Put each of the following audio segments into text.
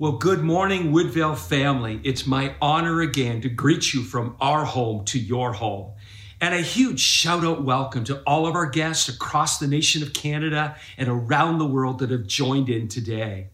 Well, good morning, Woodvale family. It's my honor again to greet you from our home to your home. And a huge shout out welcome to all of our guests across the nation of Canada and around the world that have joined in today.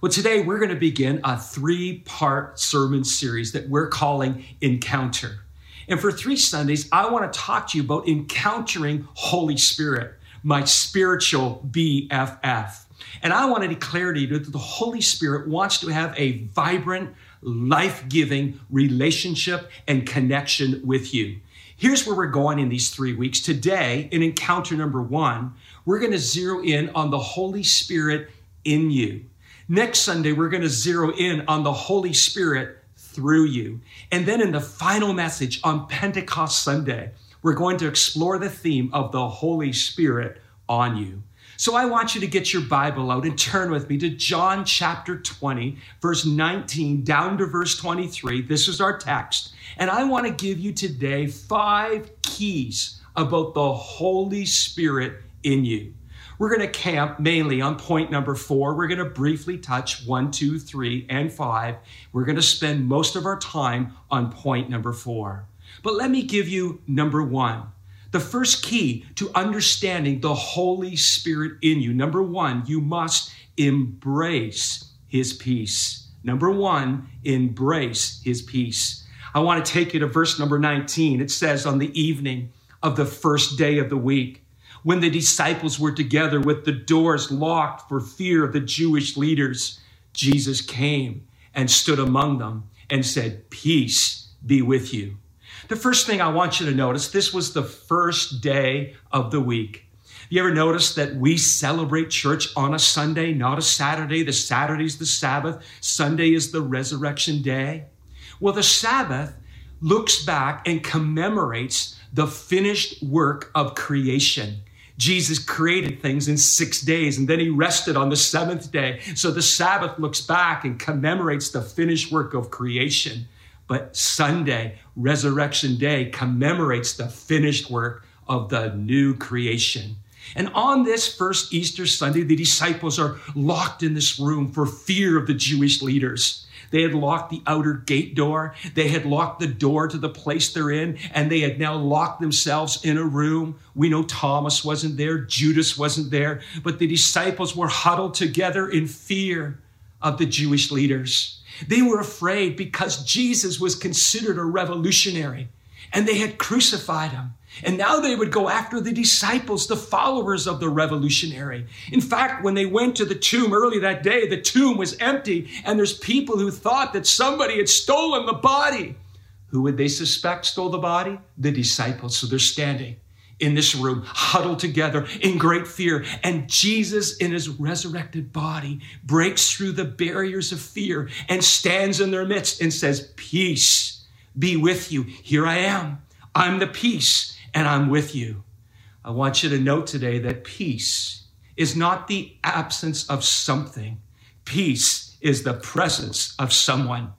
Well, today we're going to begin a three part sermon series that we're calling Encounter. And for three Sundays, I want to talk to you about encountering Holy Spirit, my spiritual BFF. And I want to declare to you that the Holy Spirit wants to have a vibrant, life giving relationship and connection with you. Here's where we're going in these three weeks. Today, in encounter number one, we're going to zero in on the Holy Spirit in you. Next Sunday, we're going to zero in on the Holy Spirit through you. And then in the final message on Pentecost Sunday, we're going to explore the theme of the Holy Spirit on you. So I want you to get your Bible out and turn with me to John chapter 20, verse 19 down to verse 23. This is our text. And I want to give you today five keys about the Holy Spirit in you. We're going to camp mainly on point number four. We're going to briefly touch one, two, three, and five. We're going to spend most of our time on point number four. But let me give you number one the first key to understanding the Holy Spirit in you. Number one, you must embrace His peace. Number one, embrace His peace. I want to take you to verse number 19. It says, On the evening of the first day of the week, when the disciples were together with the doors locked for fear of the Jewish leaders, Jesus came and stood among them and said, Peace be with you. The first thing I want you to notice this was the first day of the week. You ever notice that we celebrate church on a Sunday, not a Saturday? The Saturday's the Sabbath, Sunday is the resurrection day. Well, the Sabbath looks back and commemorates the finished work of creation. Jesus created things in six days and then he rested on the seventh day. So the Sabbath looks back and commemorates the finished work of creation. But Sunday, Resurrection Day, commemorates the finished work of the new creation. And on this first Easter Sunday, the disciples are locked in this room for fear of the Jewish leaders. They had locked the outer gate door. They had locked the door to the place they're in, and they had now locked themselves in a room. We know Thomas wasn't there, Judas wasn't there, but the disciples were huddled together in fear of the Jewish leaders. They were afraid because Jesus was considered a revolutionary and they had crucified him. And now they would go after the disciples, the followers of the revolutionary. In fact, when they went to the tomb early that day, the tomb was empty, and there's people who thought that somebody had stolen the body. Who would they suspect stole the body? The disciples. So they're standing in this room, huddled together in great fear. And Jesus, in his resurrected body, breaks through the barriers of fear and stands in their midst and says, Peace be with you. Here I am. I'm the peace, and I'm with you. I want you to note today that peace is not the absence of something, peace is the presence of someone.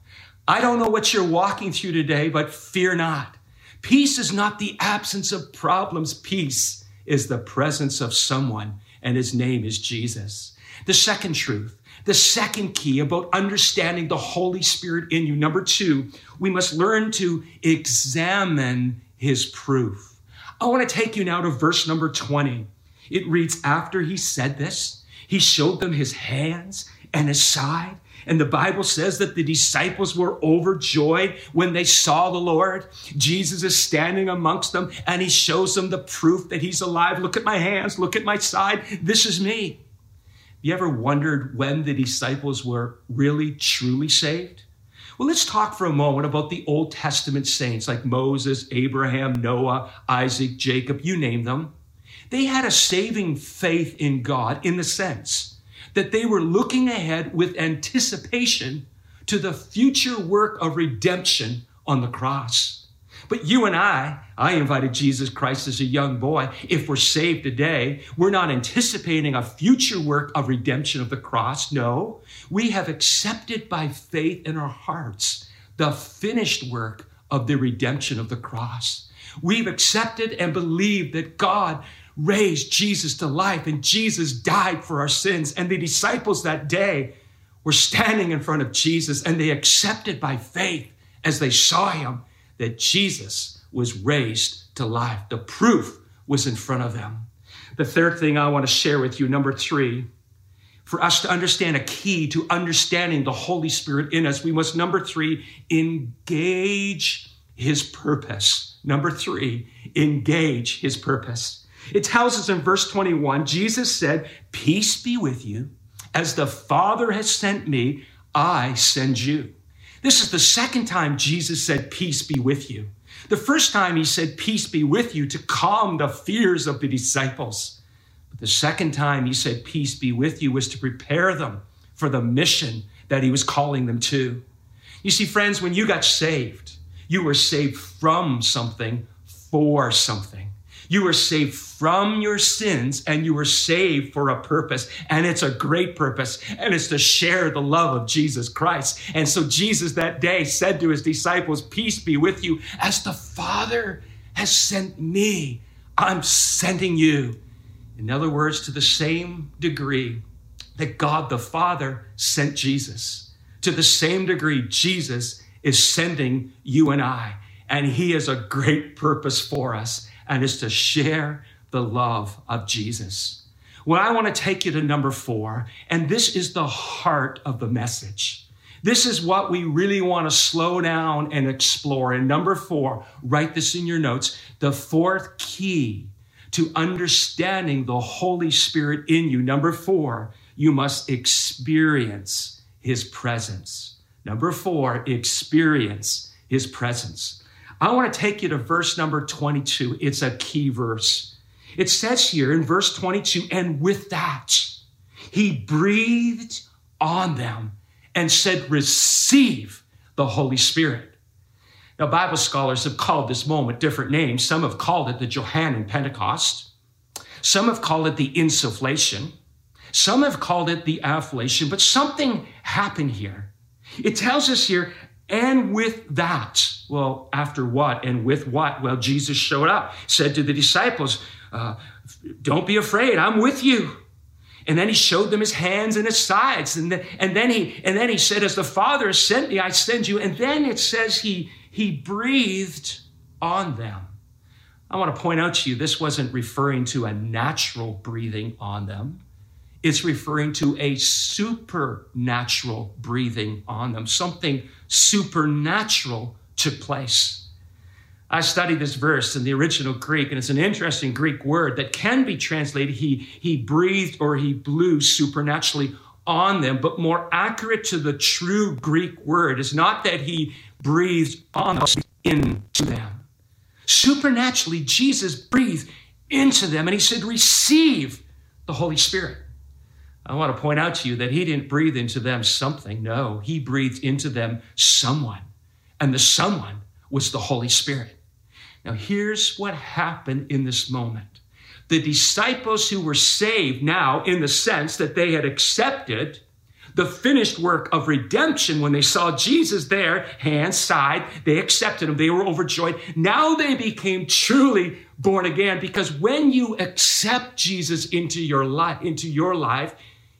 I don't know what you're walking through today, but fear not. Peace is not the absence of problems. Peace is the presence of someone, and his name is Jesus. The second truth, the second key about understanding the Holy Spirit in you. Number two, we must learn to examine his proof. I want to take you now to verse number 20. It reads, After he said this, he showed them his hands and his side. And the Bible says that the disciples were overjoyed when they saw the Lord. Jesus is standing amongst them and he shows them the proof that he's alive. Look at my hands, look at my side. This is me. You ever wondered when the disciples were really, truly saved? Well, let's talk for a moment about the Old Testament saints like Moses, Abraham, Noah, Isaac, Jacob, you name them. They had a saving faith in God in the sense that they were looking ahead with anticipation to the future work of redemption on the cross. But you and I, I invited Jesus Christ as a young boy. If we're saved today, we're not anticipating a future work of redemption of the cross. No, we have accepted by faith in our hearts the finished work of the redemption of the cross. We've accepted and believed that God raised Jesus to life and Jesus died for our sins. And the disciples that day were standing in front of Jesus and they accepted by faith as they saw him that Jesus was raised to life. The proof was in front of them. The third thing I want to share with you, number three, for us to understand a key to understanding the Holy Spirit in us, we must, number three, engage his purpose. Number three, engage his purpose. It tells us in verse 21 Jesus said, Peace be with you. As the Father has sent me, I send you. This is the second time Jesus said, Peace be with you. The first time he said, Peace be with you to calm the fears of the disciples. But the second time he said, Peace be with you was to prepare them for the mission that he was calling them to. You see, friends, when you got saved, you were saved from something for something. You were saved from your sins and you were saved for a purpose. And it's a great purpose. And it's to share the love of Jesus Christ. And so Jesus that day said to his disciples, Peace be with you. As the Father has sent me, I'm sending you. In other words, to the same degree that God the Father sent Jesus, to the same degree, Jesus is sending you and I. And he has a great purpose for us and is to share the love of Jesus. Well, I want to take you to number four, and this is the heart of the message. This is what we really want to slow down and explore. And number four, write this in your notes. The fourth key to understanding the Holy Spirit in you. Number four, you must experience his presence. Number four, experience his presence. I want to take you to verse number 22. It's a key verse. It says here in verse 22, and with that, he breathed on them and said, Receive the Holy Spirit. Now, Bible scholars have called this moment different names. Some have called it the Johannine Pentecost. Some have called it the insufflation. Some have called it the afflation, but something happened here. It tells us here and with that, well, after what and with what? Well, Jesus showed up, said to the disciples, uh, Don't be afraid, I'm with you. And then he showed them his hands and his sides. And then, and then he and then he said, As the Father has sent me, I send you. And then it says he he breathed on them. I want to point out to you, this wasn't referring to a natural breathing on them. It's referring to a supernatural breathing on them. Something supernatural took place. I studied this verse in the original Greek, and it's an interesting Greek word that can be translated he, he breathed or he blew supernaturally on them, but more accurate to the true Greek word is not that he breathed on us into them. Supernaturally, Jesus breathed into them and he said, Receive the Holy Spirit. I want to point out to you that he didn't breathe into them something. No, he breathed into them someone. And the someone was the Holy Spirit. Now, here's what happened in this moment. The disciples who were saved now, in the sense that they had accepted the finished work of redemption when they saw Jesus there, hands, side, they accepted him. They were overjoyed. Now they became truly born again because when you accept Jesus into your life, into your life,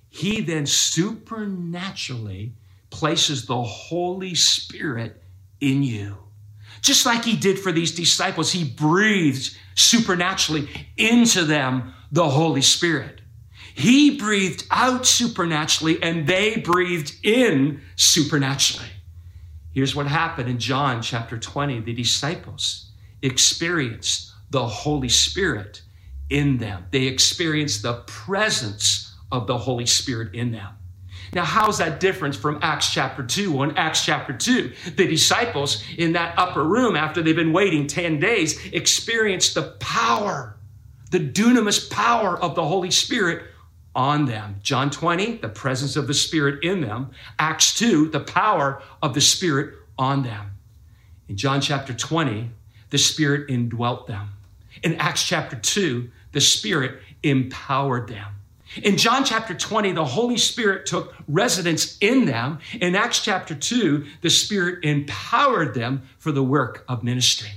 he then supernaturally places the Holy Spirit in you. Just like he did for these disciples, he breathed supernaturally into them the Holy Spirit. He breathed out supernaturally and they breathed in supernaturally. Here's what happened in John chapter 20 the disciples experienced the Holy Spirit in them, they experienced the presence of the Holy Spirit in them. Now, how's that different from Acts chapter 2? Well, in Acts chapter 2, the disciples in that upper room, after they've been waiting 10 days, experienced the power, the dunamis power of the Holy Spirit on them. John 20, the presence of the Spirit in them. Acts 2, the power of the Spirit on them. In John chapter 20, the Spirit indwelt them. In Acts chapter 2, the Spirit empowered them. In John chapter 20, the Holy Spirit took residence in them. In Acts chapter 2, the Spirit empowered them for the work of ministry.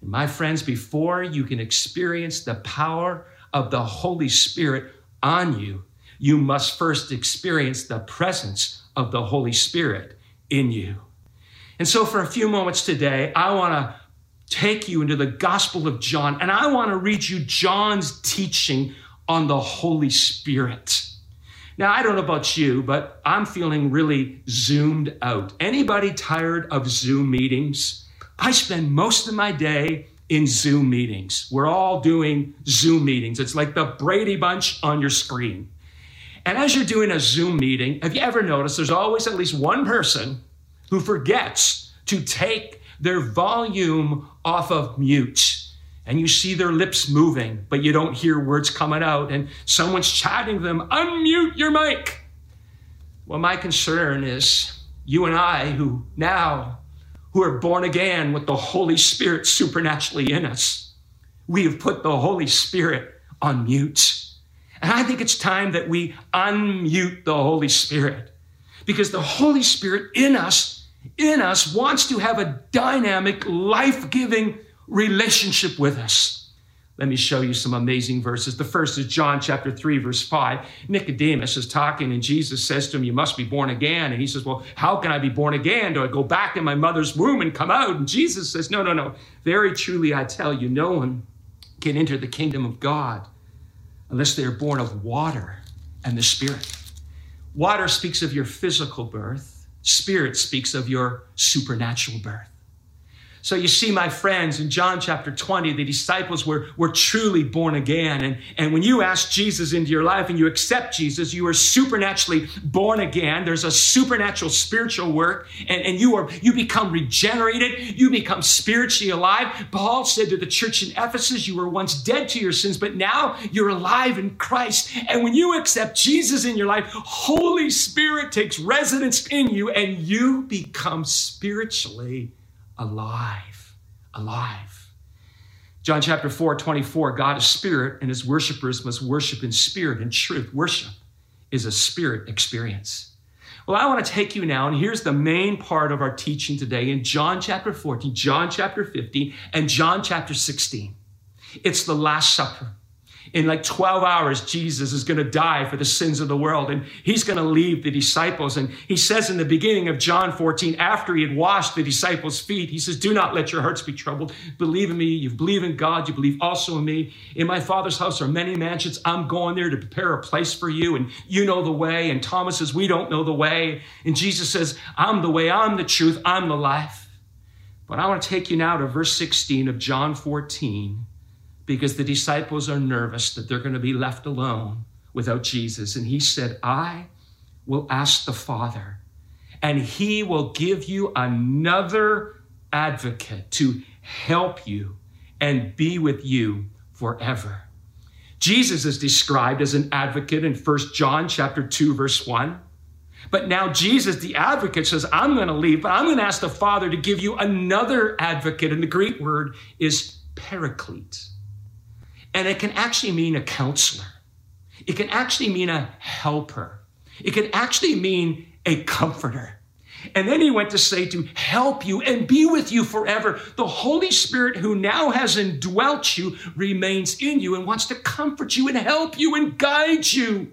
And my friends, before you can experience the power of the Holy Spirit on you, you must first experience the presence of the Holy Spirit in you. And so, for a few moments today, I want to take you into the Gospel of John, and I want to read you John's teaching on the Holy Spirit. Now, I don't know about you, but I'm feeling really zoomed out. Anybody tired of Zoom meetings? I spend most of my day in Zoom meetings. We're all doing Zoom meetings. It's like the Brady Bunch on your screen. And as you're doing a Zoom meeting, have you ever noticed there's always at least one person who forgets to take their volume off of mute? And you see their lips moving, but you don't hear words coming out, and someone's chatting them, unmute your mic. Well, my concern is you and I, who now, who are born again with the Holy Spirit supernaturally in us, we have put the Holy Spirit on mute. And I think it's time that we unmute the Holy Spirit because the Holy Spirit in us, in us, wants to have a dynamic, life giving relationship with us. Let me show you some amazing verses. The first is John chapter 3, verse 5. Nicodemus is talking, and Jesus says to him, You must be born again. And he says, Well, how can I be born again? Do I go back in my mother's womb and come out? And Jesus says, No, no, no. Very truly, I tell you, no one can enter the kingdom of God unless they are born of water and the Spirit. Water speaks of your physical birth, Spirit speaks of your supernatural birth. So you see, my friends, in John chapter 20, the disciples were, were truly born again. And, and when you ask Jesus into your life and you accept Jesus, you are supernaturally born again. There's a supernatural spiritual work, and, and you are you become regenerated, you become spiritually alive. Paul said to the church in Ephesus, you were once dead to your sins, but now you're alive in Christ. And when you accept Jesus in your life, Holy Spirit takes residence in you, and you become spiritually alive, alive. John chapter 4, 24, God is spirit, and his worshipers must worship in spirit and truth. Worship is a spirit experience. Well, I want to take you now, and here's the main part of our teaching today in John chapter 14, John chapter 15, and John chapter 16. It's the Last Supper in like 12 hours, Jesus is going to die for the sins of the world and he's going to leave the disciples. And he says in the beginning of John 14, after he had washed the disciples' feet, he says, Do not let your hearts be troubled. Believe in me. You believe in God. You believe also in me. In my Father's house are many mansions. I'm going there to prepare a place for you. And you know the way. And Thomas says, We don't know the way. And Jesus says, I'm the way. I'm the truth. I'm the life. But I want to take you now to verse 16 of John 14 because the disciples are nervous that they're going to be left alone without Jesus. And he said, I will ask the Father, and he will give you another advocate to help you and be with you forever. Jesus is described as an advocate in 1 John chapter 2 verse 1. But now Jesus the advocate says I'm going to leave, but I'm going to ask the Father to give you another advocate and the Greek word is paraclete. And it can actually mean a counselor. It can actually mean a helper. It can actually mean a comforter. And then he went to say to help you and be with you forever. The Holy Spirit, who now has indwelt you, remains in you and wants to comfort you and help you and guide you.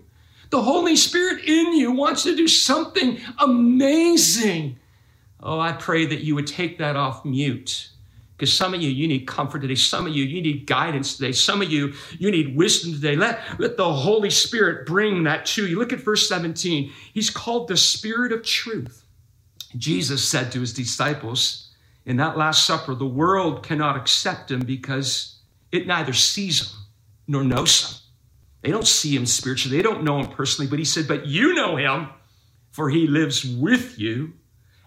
The Holy Spirit in you wants to do something amazing. Oh, I pray that you would take that off mute because some of you, you need comfort today. Some of you, you need guidance today. Some of you, you need wisdom today. Let, let the Holy Spirit bring that to you. Look at verse 17. He's called the Spirit of truth. Jesus said to his disciples in that Last Supper, the world cannot accept him because it neither sees him nor knows him. They don't see him spiritually, they don't know him personally, but he said, But you know him, for he lives with you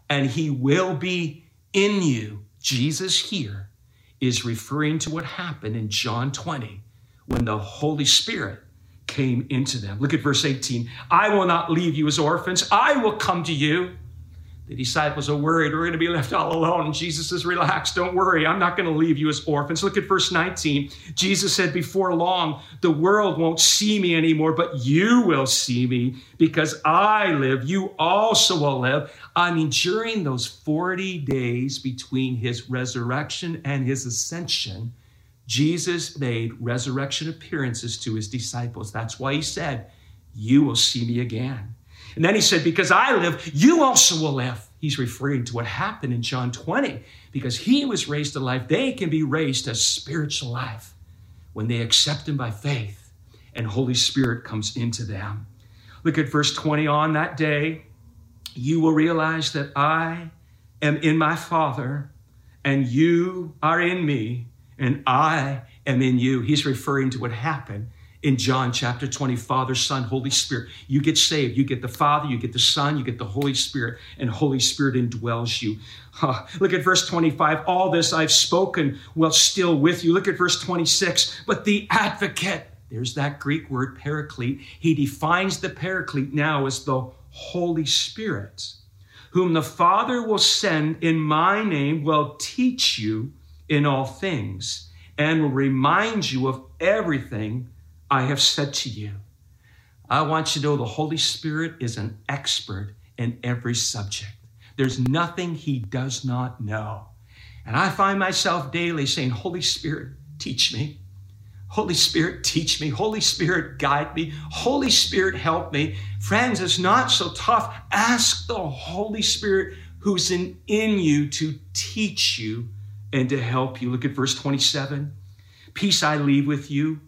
and he will be in you. Jesus here is referring to what happened in John 20 when the Holy Spirit came into them. Look at verse 18. I will not leave you as orphans. I will come to you. The disciples are worried we're going to be left all alone. Jesus says, Relax, don't worry. I'm not going to leave you as orphans. Look at verse 19. Jesus said, Before long, the world won't see me anymore, but you will see me because I live. You also will live. I mean, during those 40 days between his resurrection and his ascension, Jesus made resurrection appearances to his disciples. That's why he said, you will see me again. And then he said, Because I live, you also will live. He's referring to what happened in John 20. Because he was raised to life, they can be raised to spiritual life when they accept him by faith and Holy Spirit comes into them. Look at verse 20 on that day, you will realize that I am in my Father, and you are in me, and I am in you. He's referring to what happened in John chapter 20 Father, Son, Holy Spirit. You get saved. You get the Father, you get the Son, you get the Holy Spirit, and Holy Spirit indwells you. Huh. Look at verse 25. All this I've spoken while still with you. Look at verse 26. But the advocate, there's that Greek word paraclete. He defines the paraclete now as the Holy Spirit, whom the Father will send in my name, will teach you in all things and will remind you of everything I have said to you. I want you to know the Holy Spirit is an expert in every subject. There's nothing he does not know. And I find myself daily saying, Holy Spirit, teach me. Holy Spirit, teach me. Holy Spirit, guide me. Holy Spirit, help me. Friends, it's not so tough. Ask the Holy Spirit who's in, in you to teach you and to help you. Look at verse 27. Peace I leave with you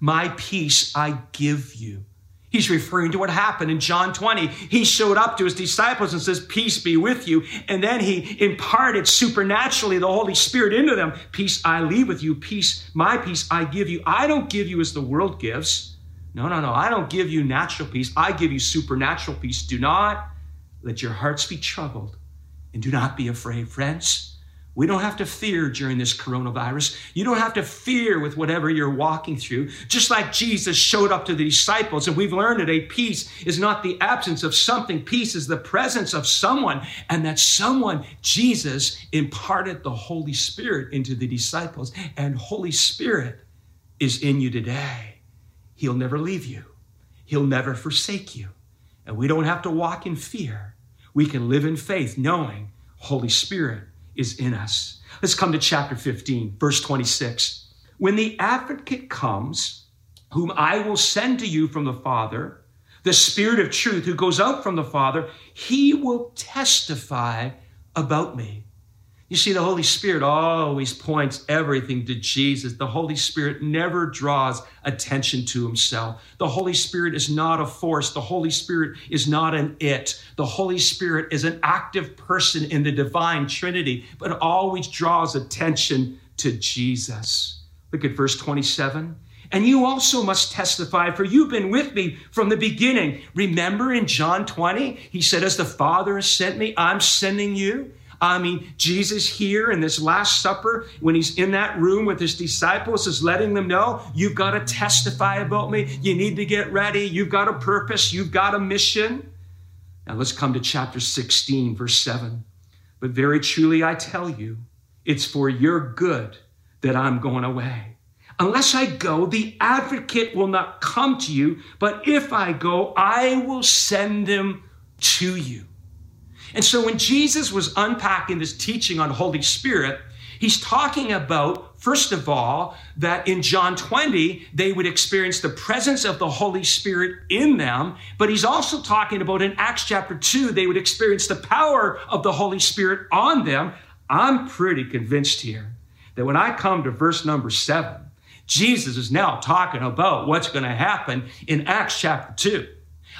my peace I give you. He's referring to what happened in John 20. He showed up to his disciples and says, Peace be with you. And then he imparted supernaturally the Holy Spirit into them. Peace I leave with you. Peace, my peace I give you. I don't give you as the world gives. No, no, no. I don't give you natural peace. I give you supernatural peace. Do not let your hearts be troubled and do not be afraid, friends. We don't have to fear during this coronavirus. You don't have to fear with whatever you're walking through. Just like Jesus showed up to the disciples, and we've learned today, peace is not the absence of something, peace is the presence of someone. And that someone, Jesus, imparted the Holy Spirit into the disciples, and Holy Spirit is in you today. He'll never leave you, He'll never forsake you. And we don't have to walk in fear. We can live in faith, knowing Holy Spirit is in us. Let's come to chapter 15, verse 26. When the advocate comes, whom I will send to you from the Father, the Spirit of truth who goes out from the Father, he will testify about me. You see, the Holy Spirit always points everything to Jesus. The Holy Spirit never draws attention to himself. The Holy Spirit is not a force. The Holy Spirit is not an it. The Holy Spirit is an active person in the divine Trinity, but always draws attention to Jesus. Look at verse 27. And you also must testify, for you've been with me from the beginning. Remember in John 20, he said, As the Father has sent me, I'm sending you. I mean, Jesus here in this Last Supper, when he's in that room with his disciples, is letting them know, you've got to testify about me. You need to get ready. You've got a purpose. You've got a mission. Now let's come to chapter 16, verse 7. But very truly I tell you, it's for your good that I'm going away. Unless I go, the advocate will not come to you, but if I go, I will send him to you. And so when Jesus was unpacking this teaching on Holy Spirit, he's talking about, first of all, that in John 20, they would experience the presence of the Holy Spirit in them. But he's also talking about in Acts chapter 2, they would experience the power of the Holy Spirit on them. I'm pretty convinced here that when I come to verse number seven, Jesus is now talking about what's going to happen in Acts chapter 2.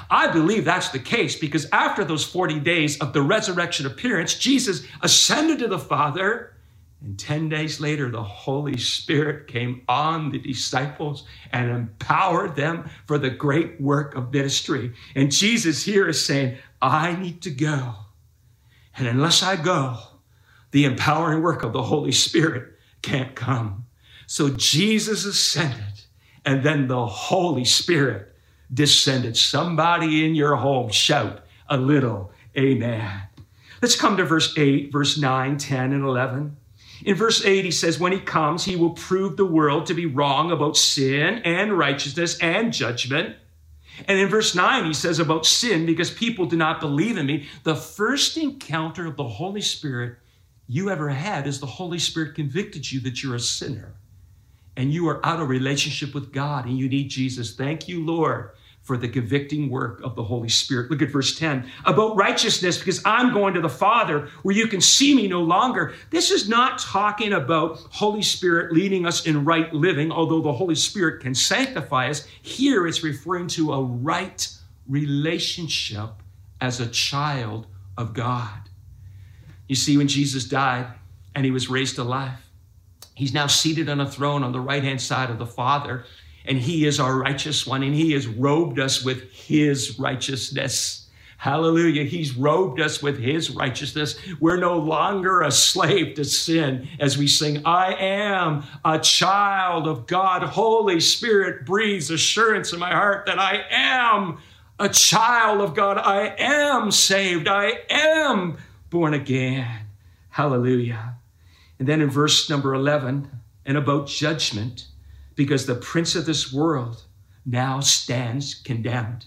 I believe that's the case because after those 40 days of the resurrection appearance, Jesus ascended to the Father. And 10 days later, the Holy Spirit came on the disciples and empowered them for the great work of ministry. And Jesus here is saying, I need to go. And unless I go, the empowering work of the Holy Spirit can't come. So Jesus ascended, and then the Holy Spirit descended. Somebody in your home shout a little amen. Let's come to verse 8, verse 9, 10, and 11. In verse 8, he says, When he comes, he will prove the world to be wrong about sin and righteousness and judgment. And in verse 9, he says about sin, because people do not believe in me. The first encounter of the Holy Spirit you ever had is the Holy Spirit convicted you that you're a sinner and you are out of relationship with God and you need Jesus. Thank you, Lord, for the convicting work of the Holy Spirit. Look at verse 10 about righteousness, because I'm going to the Father where you can see me no longer. This is not talking about Holy Spirit leading us in right living, although the Holy Spirit can sanctify us. Here it's referring to a right relationship as a child of God. You see, when Jesus died and he was raised alive, he's now seated on a throne on the right hand side of the Father and he is our righteous one, and he has robed us with his righteousness. Hallelujah. He's robed us with his righteousness. We're no longer a slave to sin as we sing, I am a child of God. Holy Spirit breathes assurance in my heart that I am a child of God. I am saved. I am born again. Hallelujah. And then in verse number 11, and about judgment, because the prince of this world now stands condemned.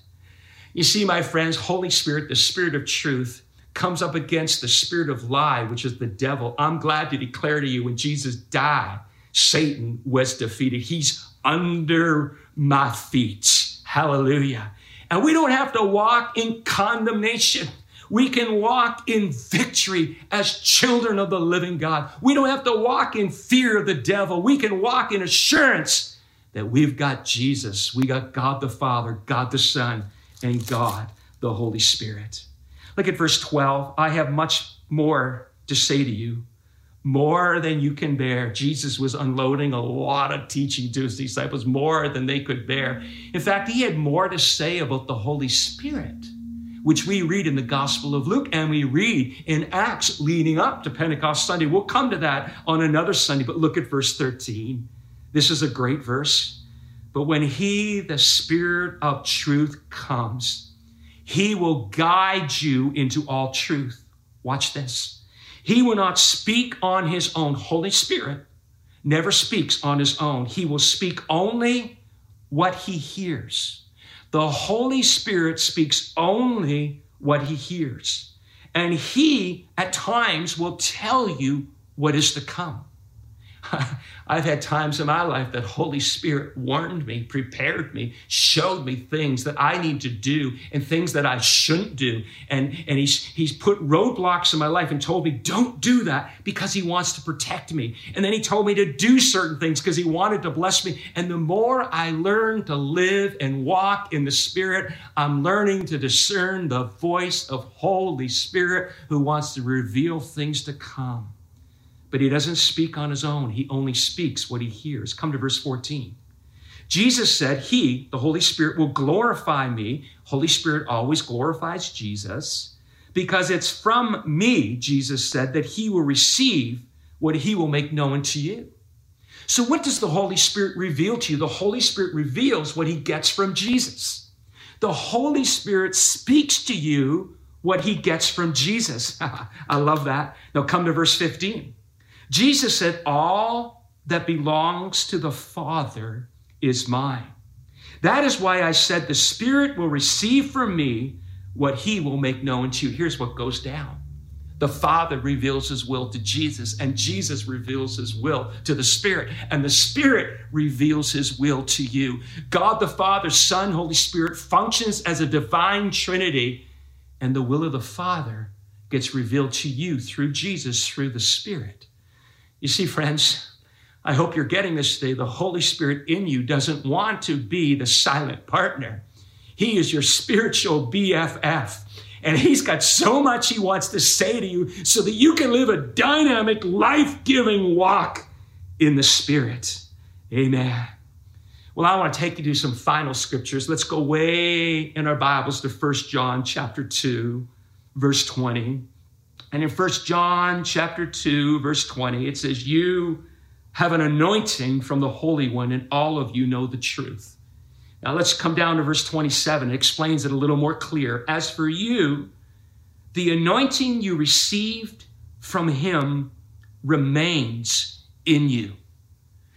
You see, my friends, Holy Spirit, the Spirit of truth, comes up against the spirit of lie, which is the devil. I'm glad to declare to you when Jesus died, Satan was defeated. He's under my feet. Hallelujah. And we don't have to walk in condemnation. We can walk in victory as children of the living God. We don't have to walk in fear of the devil. We can walk in assurance that we've got Jesus. We got God the Father, God the Son, and God the Holy Spirit. Look at verse 12. I have much more to say to you, more than you can bear. Jesus was unloading a lot of teaching to his disciples, more than they could bear. In fact, he had more to say about the Holy Spirit which we read in the Gospel of Luke and we read in Acts leading up to Pentecost Sunday. We'll come to that on another Sunday, but look at verse 13. This is a great verse. But when He, the Spirit of truth, comes, He will guide you into all truth. Watch this. He will not speak on His own. Holy Spirit never speaks on His own. He will speak only what He hears. The Holy Spirit speaks only what he hears. And he, at times, will tell you what is to come. I've had times in my life that Holy Spirit warned me, prepared me, showed me things that I need to do and things that I shouldn't do. And, and he's, he's put roadblocks in my life and told me, don't do that because he wants to protect me. And then he told me to do certain things because he wanted to bless me. And the more I learn to live and walk in the Spirit, I'm learning to discern the voice of Holy Spirit who wants to reveal things to come but he doesn't speak on his own. He only speaks what he hears. Come to verse 14. Jesus said, He, the Holy Spirit, will glorify me. Holy Spirit always glorifies Jesus because it's from me, Jesus said, that he will receive what he will make known to you. So, what does the Holy Spirit reveal to you? The Holy Spirit reveals what he gets from Jesus. The Holy Spirit speaks to you what he gets from Jesus. I love that. Now, come to verse 15. Jesus said, All that belongs to the Father is mine. That is why I said, The Spirit will receive from me what he will make known to you. Here's what goes down the Father reveals his will to Jesus, and Jesus reveals his will to the Spirit, and the Spirit reveals his will to you. God the Father, Son, Holy Spirit functions as a divine trinity, and the will of the Father gets revealed to you through Jesus, through the Spirit. You see, friends, I hope you're getting this today. The Holy Spirit in you doesn't want to be the silent partner. He is your spiritual BFF. And he's got so much he wants to say to you so that you can live a dynamic, life giving walk in the Spirit. Amen. Well, I want to take you to some final scriptures. Let's go way in our Bibles to 1 John chapter 2, verse 20. And in 1 John chapter 2, verse 20, it says, You have an anointing from the Holy One, and all of you know the truth. Now let's come down to verse 27. It explains it a little more clear. As for you, the anointing you received from him remains in you.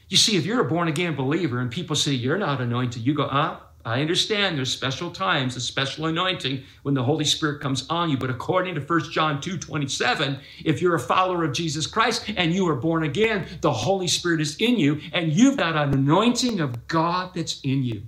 You see, if you're a born again believer and people say you're not anointed, you go, ah, I understand there's special times, a special anointing when the Holy Spirit comes on you. But according to 1 John 2 27, if you're a follower of Jesus Christ and you are born again, the Holy Spirit is in you and you've got an anointing of God that's in you.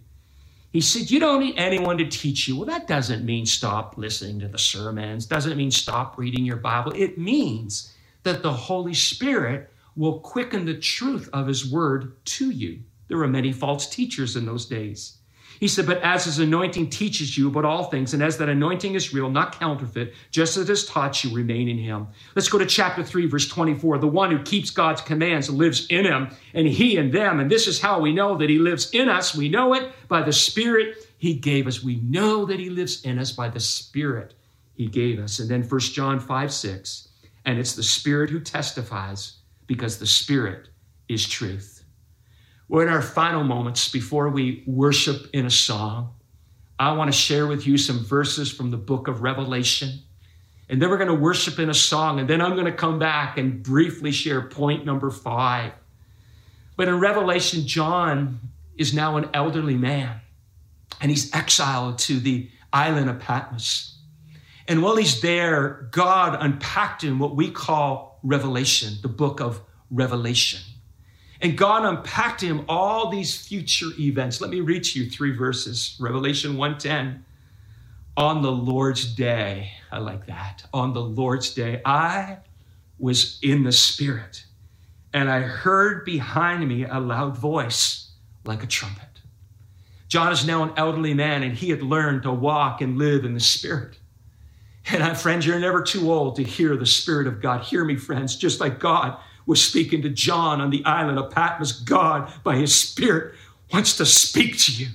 He said, You don't need anyone to teach you. Well, that doesn't mean stop listening to the sermons, doesn't mean stop reading your Bible. It means that the Holy Spirit will quicken the truth of His word to you. There were many false teachers in those days. He said, But as his anointing teaches you about all things, and as that anointing is real, not counterfeit, just as it has taught you, remain in him. Let's go to chapter 3, verse 24. The one who keeps God's commands lives in him, and he in them. And this is how we know that he lives in us. We know it by the Spirit he gave us. We know that he lives in us by the Spirit he gave us. And then 1 John 5, 6. And it's the Spirit who testifies because the Spirit is truth. We're in our final moments before we worship in a song. I want to share with you some verses from the book of Revelation. And then we're going to worship in a song. And then I'm going to come back and briefly share point number five. But in Revelation, John is now an elderly man and he's exiled to the island of Patmos. And while he's there, God unpacked him what we call Revelation, the book of Revelation. And God unpacked him all these future events. Let me read to you three verses. Revelation 1:10. On the Lord's day, I like that. On the Lord's day, I was in the spirit, and I heard behind me a loud voice like a trumpet. John is now an elderly man, and he had learned to walk and live in the spirit. And friends, you're never too old to hear the Spirit of God. Hear me, friends, just like God was speaking to John on the island of Patmos. God, by his Spirit, wants to speak to you.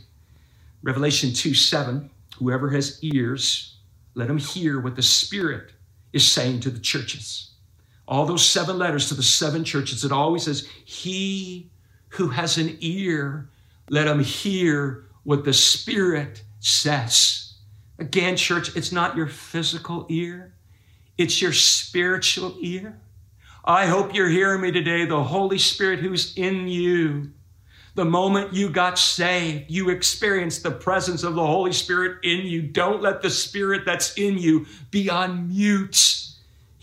Revelation 2 7 Whoever has ears, let him hear what the Spirit is saying to the churches. All those seven letters to the seven churches, it always says, He who has an ear, let him hear what the Spirit says. Again, church, it's not your physical ear, it's your spiritual ear. I hope you're hearing me today. The Holy Spirit who's in you. The moment you got saved, you experienced the presence of the Holy Spirit in you. Don't let the Spirit that's in you be on mute.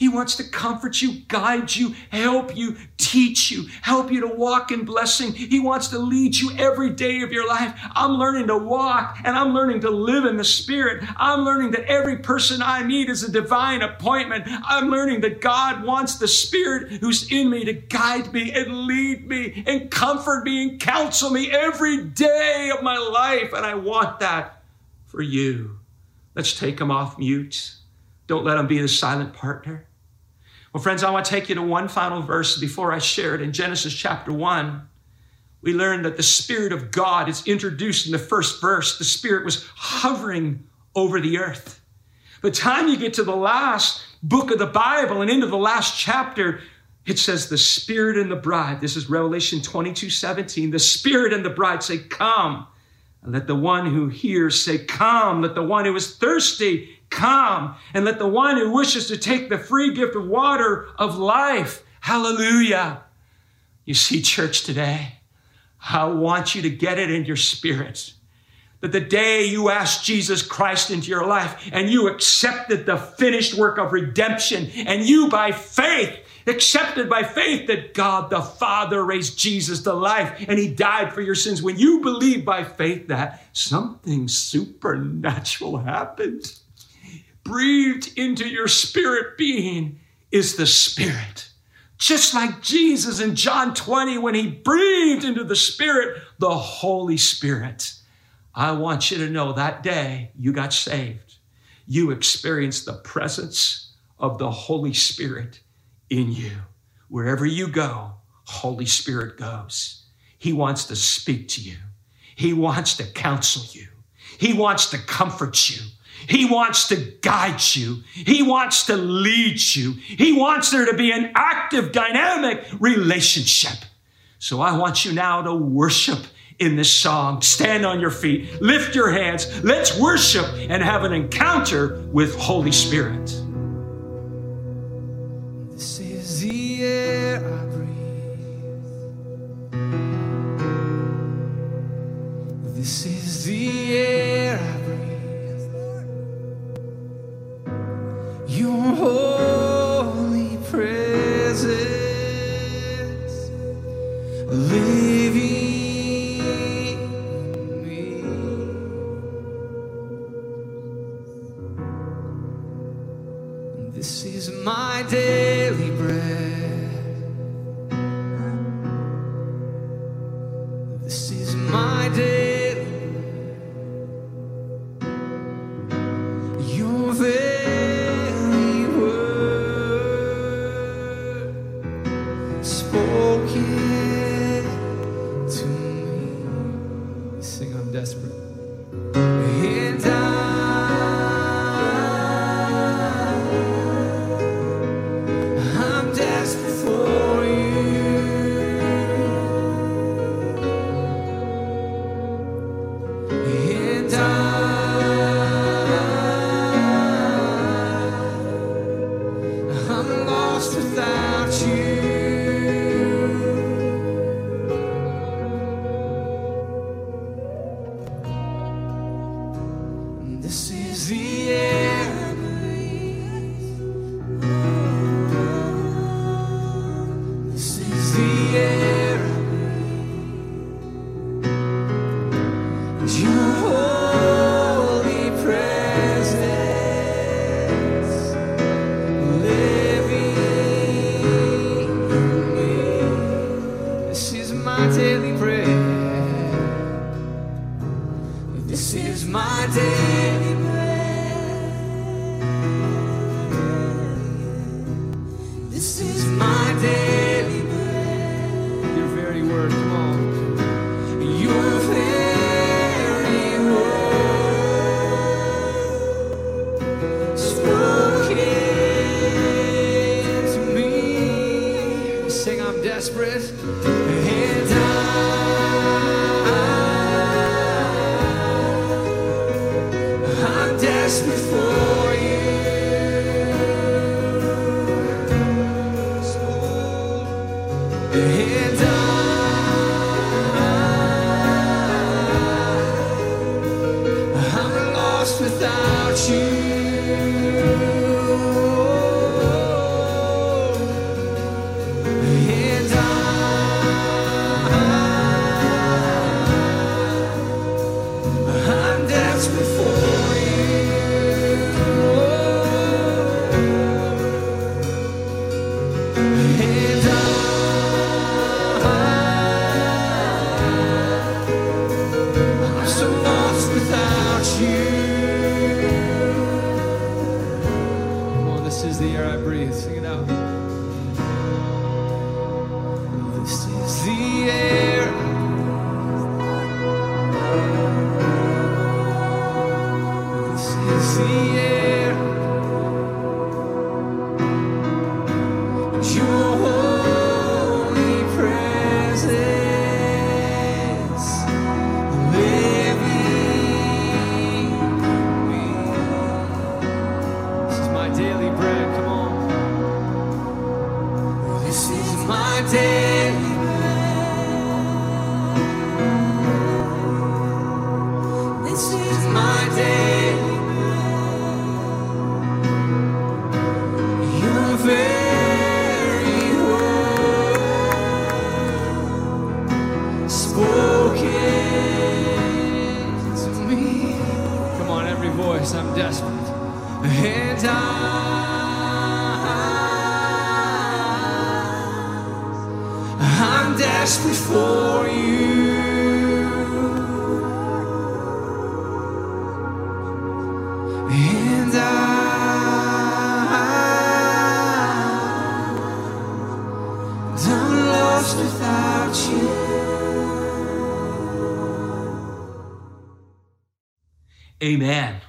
He wants to comfort you, guide you, help you, teach you, help you to walk in blessing. He wants to lead you every day of your life. I'm learning to walk and I'm learning to live in the Spirit. I'm learning that every person I meet is a divine appointment. I'm learning that God wants the Spirit who's in me to guide me and lead me and comfort me and counsel me every day of my life. And I want that for you. Let's take him off mute. Don't let him be the silent partner. Well, friends, I want to take you to one final verse before I share it. In Genesis chapter 1, we learn that the Spirit of God is introduced in the first verse. The Spirit was hovering over the earth. By the time you get to the last book of the Bible and into the last chapter, it says the Spirit and the bride. This is Revelation 22 17. The Spirit and the bride say, Come. And let the one who hears say, Come. Let the one who is thirsty Come and let the one who wishes to take the free gift of water of life. Hallelujah. You see, church, today, I want you to get it in your spirit that the day you asked Jesus Christ into your life and you accepted the finished work of redemption and you by faith accepted by faith that God the Father raised Jesus to life and he died for your sins. When you believe by faith that something supernatural happened breathed into your spirit being is the Spirit. Just like Jesus in John 20, when he breathed into the Spirit, the Holy Spirit. I want you to know that day you got saved. You experienced the presence of the Holy Spirit in you. Wherever you go, Holy Spirit goes. He wants to speak to you. He wants to counsel you. He wants to comfort you. He wants to guide you. He wants to lead you. He wants there to be an active, dynamic relationship. So I want you now to worship in this song. Stand on your feet, lift your hands. Let's worship and have an encounter with Holy Spirit. This is the air I breathe. This desperate.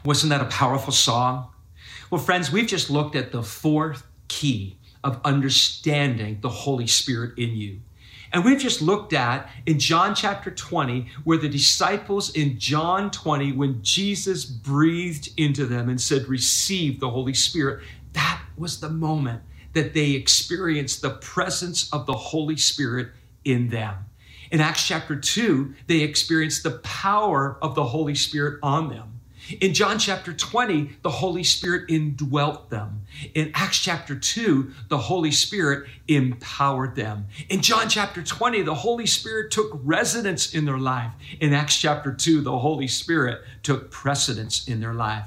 Wasn't that a powerful song? Well, friends, we've just looked at the fourth key of understanding the Holy Spirit in you. And we've just looked at in John chapter 20, where the disciples in John 20, when Jesus breathed into them and said, Receive the Holy Spirit, that was the moment that they experienced the presence of the Holy Spirit in them. In Acts chapter 2, they experienced the power of the Holy Spirit on them. In John chapter 20, the Holy Spirit indwelt them. In Acts chapter 2, the Holy Spirit empowered them. In John chapter 20, the Holy Spirit took residence in their life. In Acts chapter 2, the Holy Spirit took precedence in their life.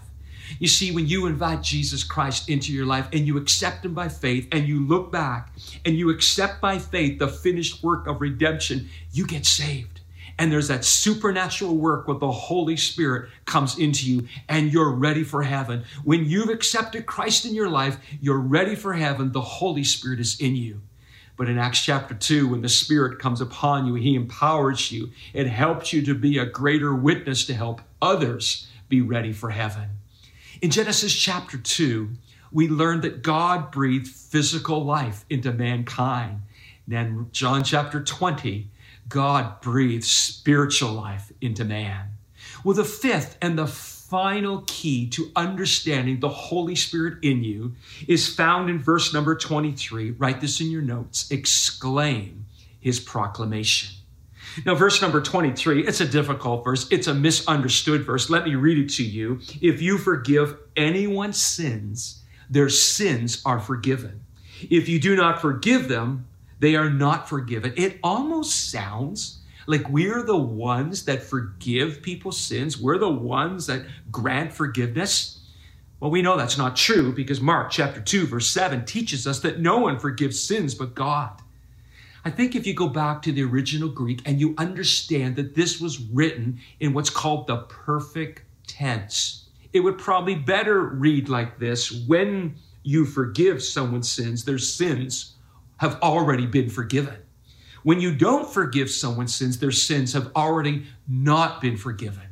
You see, when you invite Jesus Christ into your life and you accept Him by faith and you look back and you accept by faith the finished work of redemption, you get saved. And there's that supernatural work with the Holy Spirit comes into you and you're ready for heaven. When you've accepted Christ in your life, you're ready for heaven. The Holy Spirit is in you. But in Acts chapter 2, when the Spirit comes upon you, He empowers you. It helps you to be a greater witness to help others be ready for heaven. In Genesis chapter 2, we learn that God breathed physical life into mankind. Then, John chapter 20, God breathes spiritual life into man. Well, the fifth and the final key to understanding the Holy Spirit in you is found in verse number 23. Write this in your notes. Exclaim his proclamation. Now, verse number 23, it's a difficult verse. It's a misunderstood verse. Let me read it to you. If you forgive anyone's sins, their sins are forgiven. If you do not forgive them, they are not forgiven. It almost sounds like we're the ones that forgive people's sins. We're the ones that grant forgiveness. Well, we know that's not true because Mark chapter 2, verse 7 teaches us that no one forgives sins but God. I think if you go back to the original Greek and you understand that this was written in what's called the perfect tense, it would probably better read like this When you forgive someone's sins, their sins have already been forgiven. When you don't forgive someone's sins, their sins have already not been forgiven.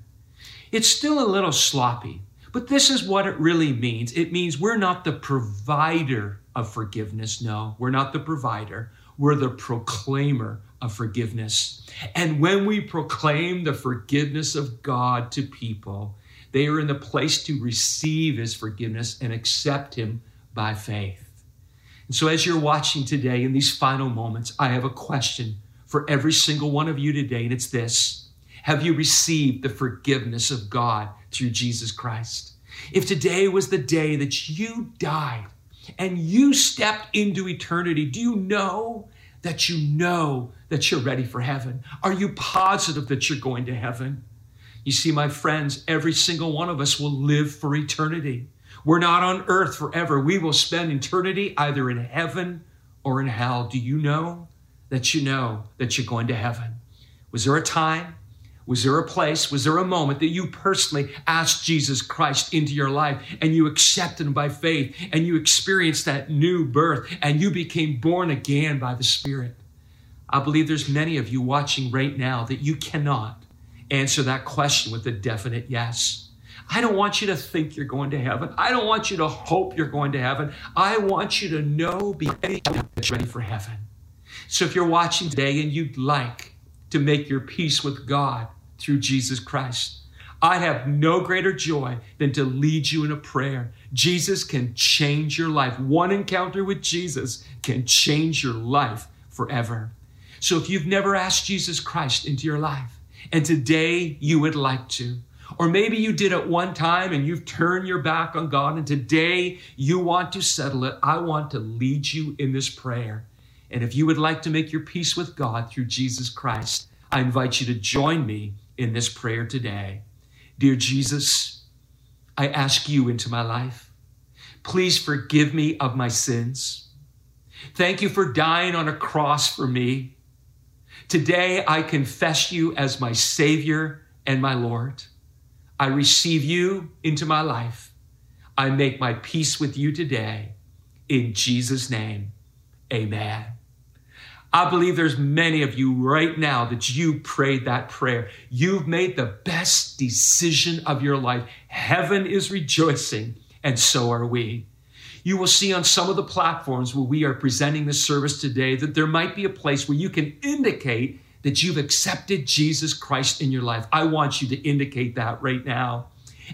It's still a little sloppy, but this is what it really means. It means we're not the provider of forgiveness. No, we're not the provider. We're the proclaimer of forgiveness. And when we proclaim the forgiveness of God to people, they are in the place to receive his forgiveness and accept him by faith. And so, as you're watching today in these final moments, I have a question for every single one of you today, and it's this Have you received the forgiveness of God through Jesus Christ? If today was the day that you died and you stepped into eternity, do you know that you know that you're ready for heaven? Are you positive that you're going to heaven? You see, my friends, every single one of us will live for eternity. We're not on earth forever. We will spend eternity either in heaven or in hell. Do you know that you know that you're going to heaven? Was there a time was there a place, was there a moment that you personally asked Jesus Christ into your life and you accepted him by faith and you experienced that new birth and you became born again by the Spirit? I believe there's many of you watching right now that you cannot answer that question with a definite yes. I don't want you to think you're going to heaven. I don't want you to hope you're going to heaven. I want you to know, be ready for heaven. So if you're watching today and you'd like to make your peace with God through Jesus Christ. I have no greater joy than to lead you in a prayer. Jesus can change your life. One encounter with Jesus can change your life forever. So if you've never asked Jesus Christ into your life, and today you would like to, or maybe you did it one time and you've turned your back on God, and today you want to settle it, I want to lead you in this prayer. And if you would like to make your peace with God through Jesus Christ, I invite you to join me in this prayer today. Dear Jesus, I ask you into my life. Please forgive me of my sins. Thank you for dying on a cross for me. Today, I confess you as my Savior and my Lord. I receive you into my life. I make my peace with you today. In Jesus' name, amen. I believe there's many of you right now that you prayed that prayer. You've made the best decision of your life. Heaven is rejoicing, and so are we. You will see on some of the platforms where we are presenting the service today that there might be a place where you can indicate that you've accepted Jesus Christ in your life. I want you to indicate that right now.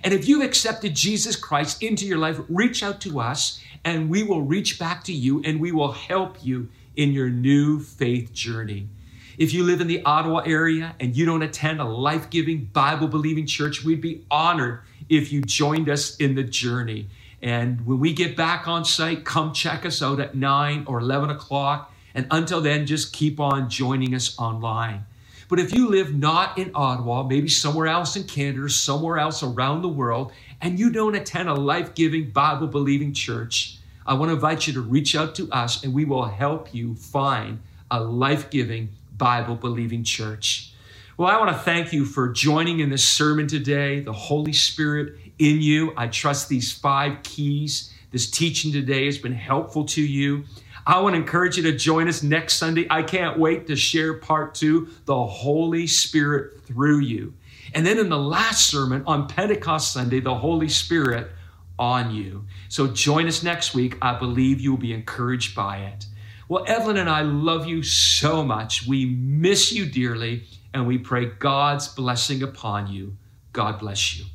And if you've accepted Jesus Christ into your life, reach out to us and we will reach back to you and we will help you in your new faith journey. If you live in the Ottawa area and you don't attend a life giving, Bible believing church, we'd be honored if you joined us in the journey. And when we get back on site, come check us out at 9 or 11 o'clock. And until then, just keep on joining us online. But if you live not in Ottawa, maybe somewhere else in Canada, somewhere else around the world, and you don't attend a life giving, Bible believing church, I want to invite you to reach out to us and we will help you find a life giving, Bible believing church. Well, I want to thank you for joining in this sermon today. The Holy Spirit in you. I trust these five keys, this teaching today has been helpful to you. I want to encourage you to join us next Sunday. I can't wait to share part two the Holy Spirit through you. And then in the last sermon on Pentecost Sunday, the Holy Spirit on you. So join us next week. I believe you will be encouraged by it. Well, Evelyn and I love you so much. We miss you dearly, and we pray God's blessing upon you. God bless you.